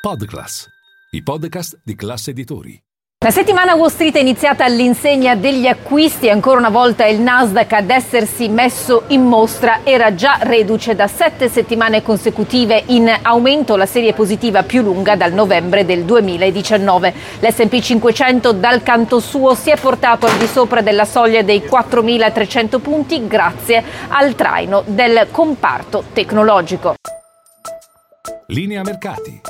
Podclass, i podcast di classe editori. La settimana Wall Street è iniziata all'insegna degli acquisti e ancora una volta il Nasdaq ad essersi messo in mostra era già reduce da sette settimane consecutive in aumento, la serie positiva più lunga dal novembre del 2019. L'S&P 500 dal canto suo si è portato al di sopra della soglia dei 4.300 punti grazie al traino del comparto tecnologico. Linea mercati.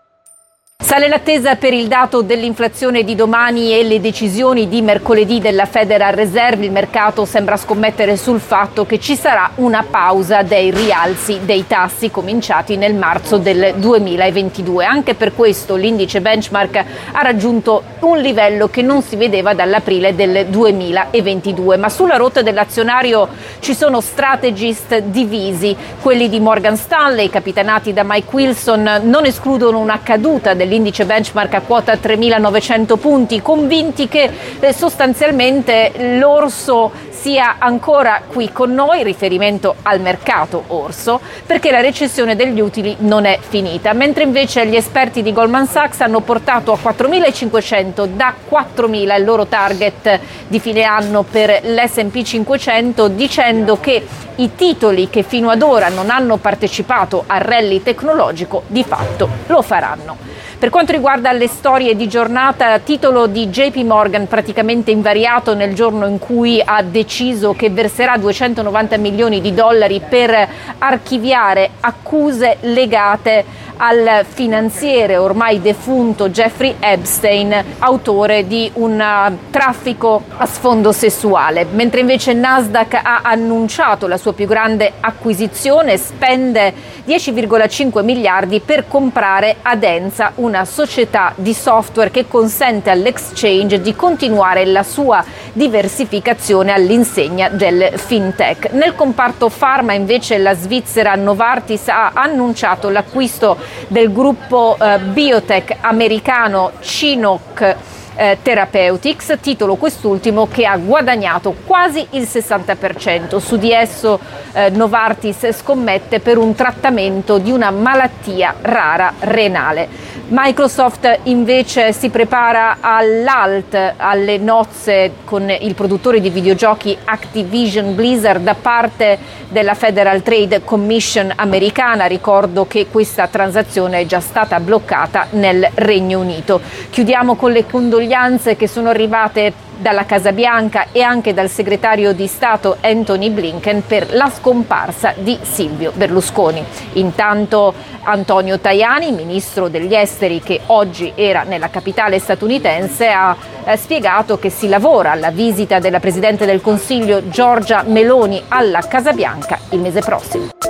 Sale l'attesa per il dato dell'inflazione di domani e le decisioni di mercoledì della Federal Reserve. Il mercato sembra scommettere sul fatto che ci sarà una pausa dei rialzi dei tassi cominciati nel marzo del 2022. Anche per questo l'indice benchmark ha raggiunto un livello che non si vedeva dall'aprile del 2022. Ma sulla rotta dell'azionario ci sono strategist divisi. Quelli di Morgan Stanley, capitanati da Mike Wilson, non escludono una caduta dell'indice l'indice benchmark a quota 3.900 punti, convinti che eh, sostanzialmente l'orso sia ancora qui con noi, riferimento al mercato orso, perché la recessione degli utili non è finita, mentre invece gli esperti di Goldman Sachs hanno portato a 4.500 da 4.000 il loro target di fine anno per l'S&P 500 dicendo che i titoli che fino ad ora non hanno partecipato al rally tecnologico di fatto lo faranno. Per quanto riguarda le storie di giornata, titolo di JP Morgan praticamente invariato nel giorno in cui ha deciso che verserà 290 milioni di dollari per archiviare accuse legate al finanziere ormai defunto Jeffrey Epstein, autore di un uh, traffico a sfondo sessuale. Mentre invece Nasdaq ha annunciato la sua più grande acquisizione, spende 10,5 miliardi per comprare Adenza, una società di software che consente all'exchange di continuare la sua diversificazione all'insegna del fintech. Nel comparto pharma invece la Svizzera Novartis ha annunciato l'acquisto del gruppo eh, biotech americano Chinook eh, Therapeutics, titolo quest'ultimo che ha guadagnato quasi il 60%. Su di esso eh, Novartis scommette per un trattamento di una malattia rara renale. Microsoft invece si prepara all'alt, alle nozze con il produttore di videogiochi Activision Blizzard da parte della Federal Trade Commission americana. Ricordo che questa transazione è già stata bloccata nel Regno Unito. Chiudiamo con le condoglianze che sono arrivate dalla Casa Bianca e anche dal segretario di Stato Anthony Blinken per la scomparsa di Silvio Berlusconi. Intanto Antonio Tajani, ministro degli esteri che oggi era nella capitale statunitense, ha eh, spiegato che si lavora alla visita della Presidente del Consiglio Giorgia Meloni alla Casa Bianca il mese prossimo.